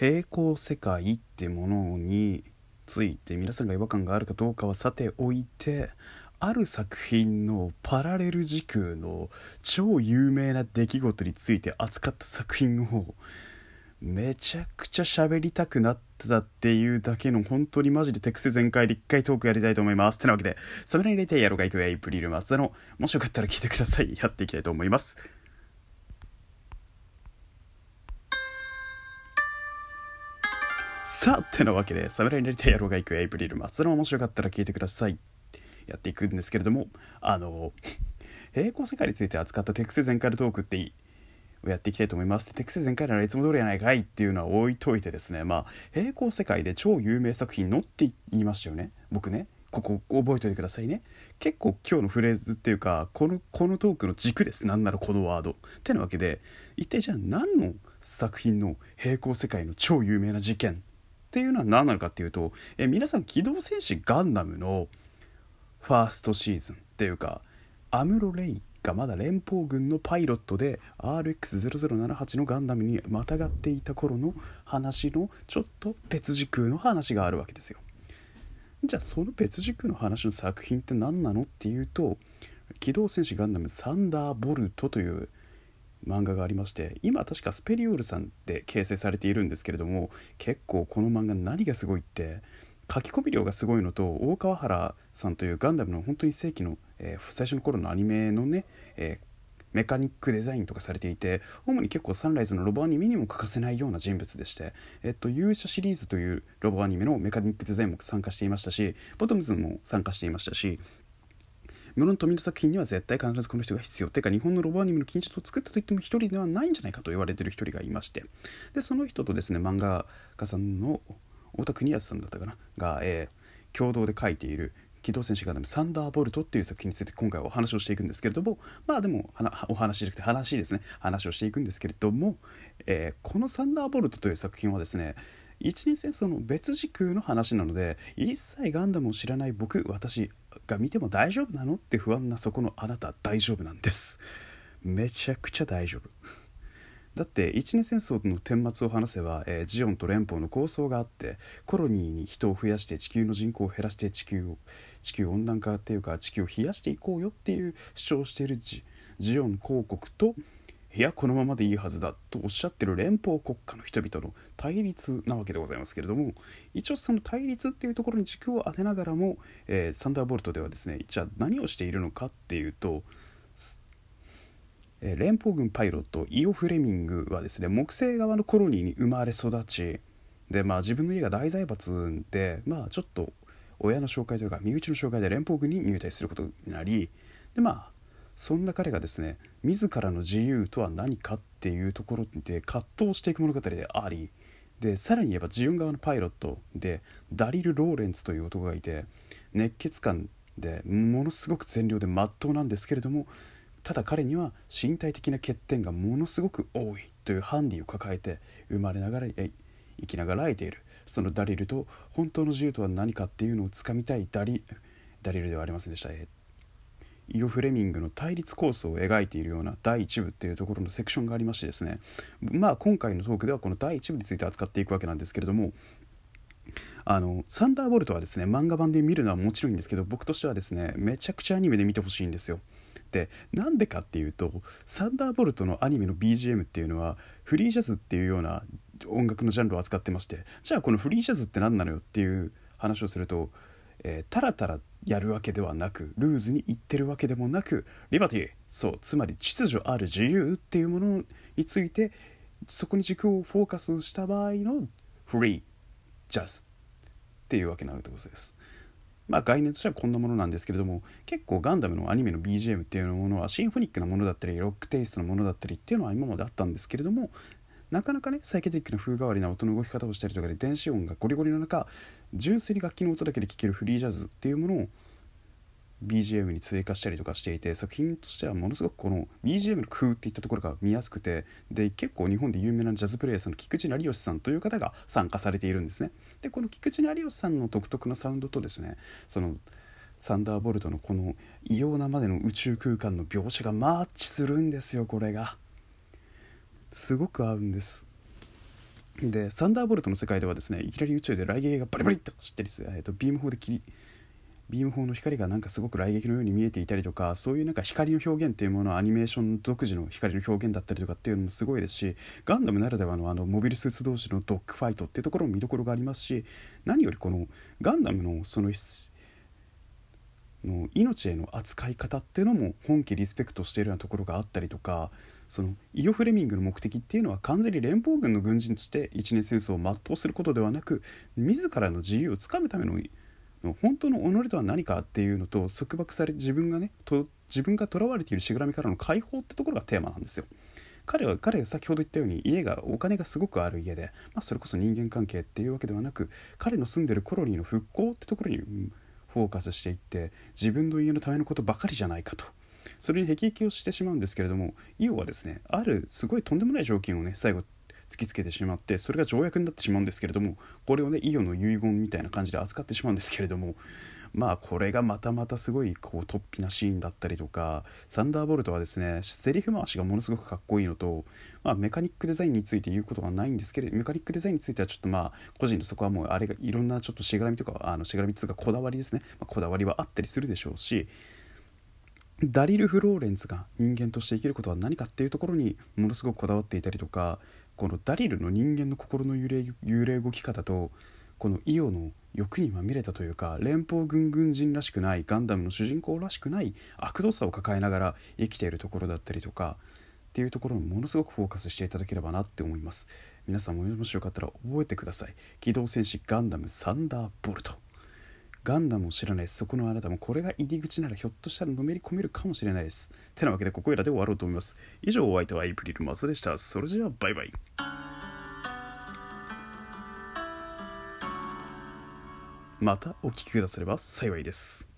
平行世界ってものについて皆さんが違和感があるかどうかはさておいてある作品のパラレル時空の超有名な出来事について扱った作品をめちゃくちゃ喋りたくなったっていうだけの本当にマジで手癖全開で一回トークやりたいと思います。ってなわけで、サムネイルでやろがいくエイプリル松田の、もしよかったら聞いてください。やっていきたいと思います。さあ、ってなわけで、サムネイルでやろうがいくエイプリル松田の面白かったら聞いてください。やっていくんですけれども、あの、平行世界について扱った手癖全開のトークっていいをやっていきたいと思います。テクス前回ならいつも通りやないかいっていうのは置いといてですね、まあ、平行世界で超有名作品のって言いましたよね。僕ね。ここ覚えておいてくださいね。結構今日のフレーズっていうか、この、このトークの軸です。なんならこのワード。ってなわけで、一体じゃあ何の作品の平行世界の超有名な事件っていうのは何なのかっていうと、え皆さん、機動戦士ガンダムのファーストシーズンっていうか、アムロ・レイがまだ連邦軍のパイロットで RX0078 のガンダムにまたがっていた頃の話のちょっと別時空の話があるわけですよ。じゃあその別時空の話の作品って何なのっていうと「機動戦士ガンダムサンダーボルト」という漫画がありまして今確かスペリオールさんで形成されているんですけれども結構この漫画何がすごいって書き込み量がすごいのと大川原さんというガンダムの本当に世紀の、えー、最初の頃のアニメのね、えー、メカニックデザインとかされていて主に結構サンライズのロボアニメにも欠かせないような人物でして、えっと、勇者シリーズというロボアニメのメカニックデザインも参加していましたしボトムズも参加していましたし室の富の作品には絶対必ずこの人が必要てか日本のロボアニメの金字塔を作ったといっても一人ではないんじゃないかと言われてる一人がいまして。でその人とですね漫画家さんの太田邦康さんだったかな。が、えー、共同で書いている「機動戦士ガンダムサンダーボルト」っていう作品について今回お話をしていくんですけれどもまあでもお話じゃなくて話ですね話をしていくんですけれども、えー、この「サンダーボルト」という作品はですね一年戦争の別時空の話なので一切ガンダムを知らない僕私が見ても大丈夫なのって不安なそこのあなた大丈夫なんです。めちゃくちゃ大丈夫。だって一年戦争の顛末を話せば、えー、ジオンと連邦の構想があってコロニーに人を増やして地球の人口を減らして地球を地球温暖化っていうか地球を冷やしていこうよっていう主張をしているジジオン公国といやこのままでいいはずだとおっしゃってる連邦国家の人々の対立なわけでございますけれども一応その対立っていうところに軸を当てながらも、えー、サンダーボルトではですねじゃあ何をしているのかっていうとえ連邦軍パイロットイオ・フレミングはですね木星側のコロニーに生まれ育ちでまあ自分の家が大財閥でまあちょっと親の紹介というか身内の紹介で連邦軍に入隊することになりでまあそんな彼がですね自らの自由とは何かっていうところで葛藤していく物語でありでさらに言えばジオン側のパイロットでダリル・ローレンツという男がいて熱血感でものすごく善良で真っ当なんですけれどもただ彼には身体的な欠点がものすごく多いというハンディを抱えて生まれながら生きながらえている。そのダリルと本当の自由とは何かっていうのをつかみたいダリダリルではありませんでした、えイオ・フレミングの対立構想を描いているような第1部っていうところのセクションがありましてですね。まあ今回のトークではこの第1部について扱っていくわけなんですけれどもあのサンダーボルトはですね漫画版で見るのはもちろんいいんですけど僕としてはですねめちゃくちゃアニメで見てほしいんですよ。ってなんでかっていうとサンダーボルトのアニメの BGM っていうのはフリージャズっていうような音楽のジャンルを扱ってましてじゃあこのフリージャズって何なのよっていう話をすると、えー、タラタラやるわけではなくルーズに言ってるわけでもなくリバティそうつまり秩序ある自由っていうものについてそこに軸をフォーカスした場合のフリージャズっていうわけなのでございます。まあ、概念としてはこんなものなんですけれども結構ガンダムのアニメの BGM っていうものはシンフォニックなものだったりロックテイストのものだったりっていうのは今まであったんですけれどもなかなかねサイケディックな風変わりな音の動き方をしたりとかで電子音がゴリゴリの中純粋に楽器の音だけで聴けるフリージャズっていうものを BGM に追加したりとかしていて作品としてはものすごくこの BGM の工夫っていったところが見やすくてで結構日本で有名なジャズプレイヤーさんの菊池成吉さんという方が参加されているんですね。でこの菊池成吉さんの独特なサウンドとですねそのサンダーボルトのこの異様なまでの宇宙空間の描写がマッチするんですよこれが。すごく合うんです。でサンダーボルトの世界ではですねいきなり宇宙で雷撃がバリバリって走ったりする、えーと、ビーム砲で切りビーム砲の光がなんかすごく雷撃のように見えていたりとかそういうなんか光の表現っていうものはアニメーション独自の光の表現だったりとかっていうのもすごいですしガンダムならではのあのモビルスーツ同士のドッグファイトっていうところも見どころがありますし何よりこのガンダムのそのの命への扱い方っていうのも本家リスペクトしているようなところがあったりとかそのイオ・フレミングの目的っていうのは完全に連邦軍の軍人として一年戦争を全うすることではなく自らの自由をつかむための本当の己とは何かっていうのと束縛され自分がねと自分が囚われているしがらみからの解放ってところがテーマなんですよ。彼は彼が先ほど言ったように家がお金がすごくある家で、まあ、それこそ人間関係っていうわけではなく彼の住んでるコロニーの復興ってところにフォーカスしていって自分の家のためのことばかりじゃないかとそれに辟易をしてしまうんですけれどもイオはですねあるすごいとんでもない条件をね最後突きつけてしまってそれが条約になってしまうんですけれどもこれをねイオの遺言みたいな感じで扱ってしまうんですけれどもまあこれがまたまたすごいこう突飛なシーンだったりとかサンダーボルトはですねセリフ回しがものすごくかっこいいのと、まあ、メカニックデザインについて言うことはないんですけれどメカニックデザインについてはちょっとまあ個人のそこはもうあれがいろんなちょっとしがらみとかあのしがらみつうかこだわりですね、まあ、こだわりはあったりするでしょうしダリル・フローレンツが人間として生きることは何かっていうところにものすごくこだわっていたりとかこのダリルの人間の心の幽霊幽霊動き方とこのイオの欲にまみれたというか連邦軍軍人らしくないガンダムの主人公らしくない悪道さを抱えながら生きているところだったりとかっていうところにものすごくフォーカスしていただければなって思います。皆さんももしよかったら覚えてください。機動戦士ガンダムサンダーボルト。ガンダムを知らないそこのあなたもこれが入り口ならひょっとしたらのめり込めるかもしれないです。てなわけでここいらで終わろうと思います。以上お相手はエイプリルマスでしたそれじゃあバイバイ。またお聴きくだされば幸いです。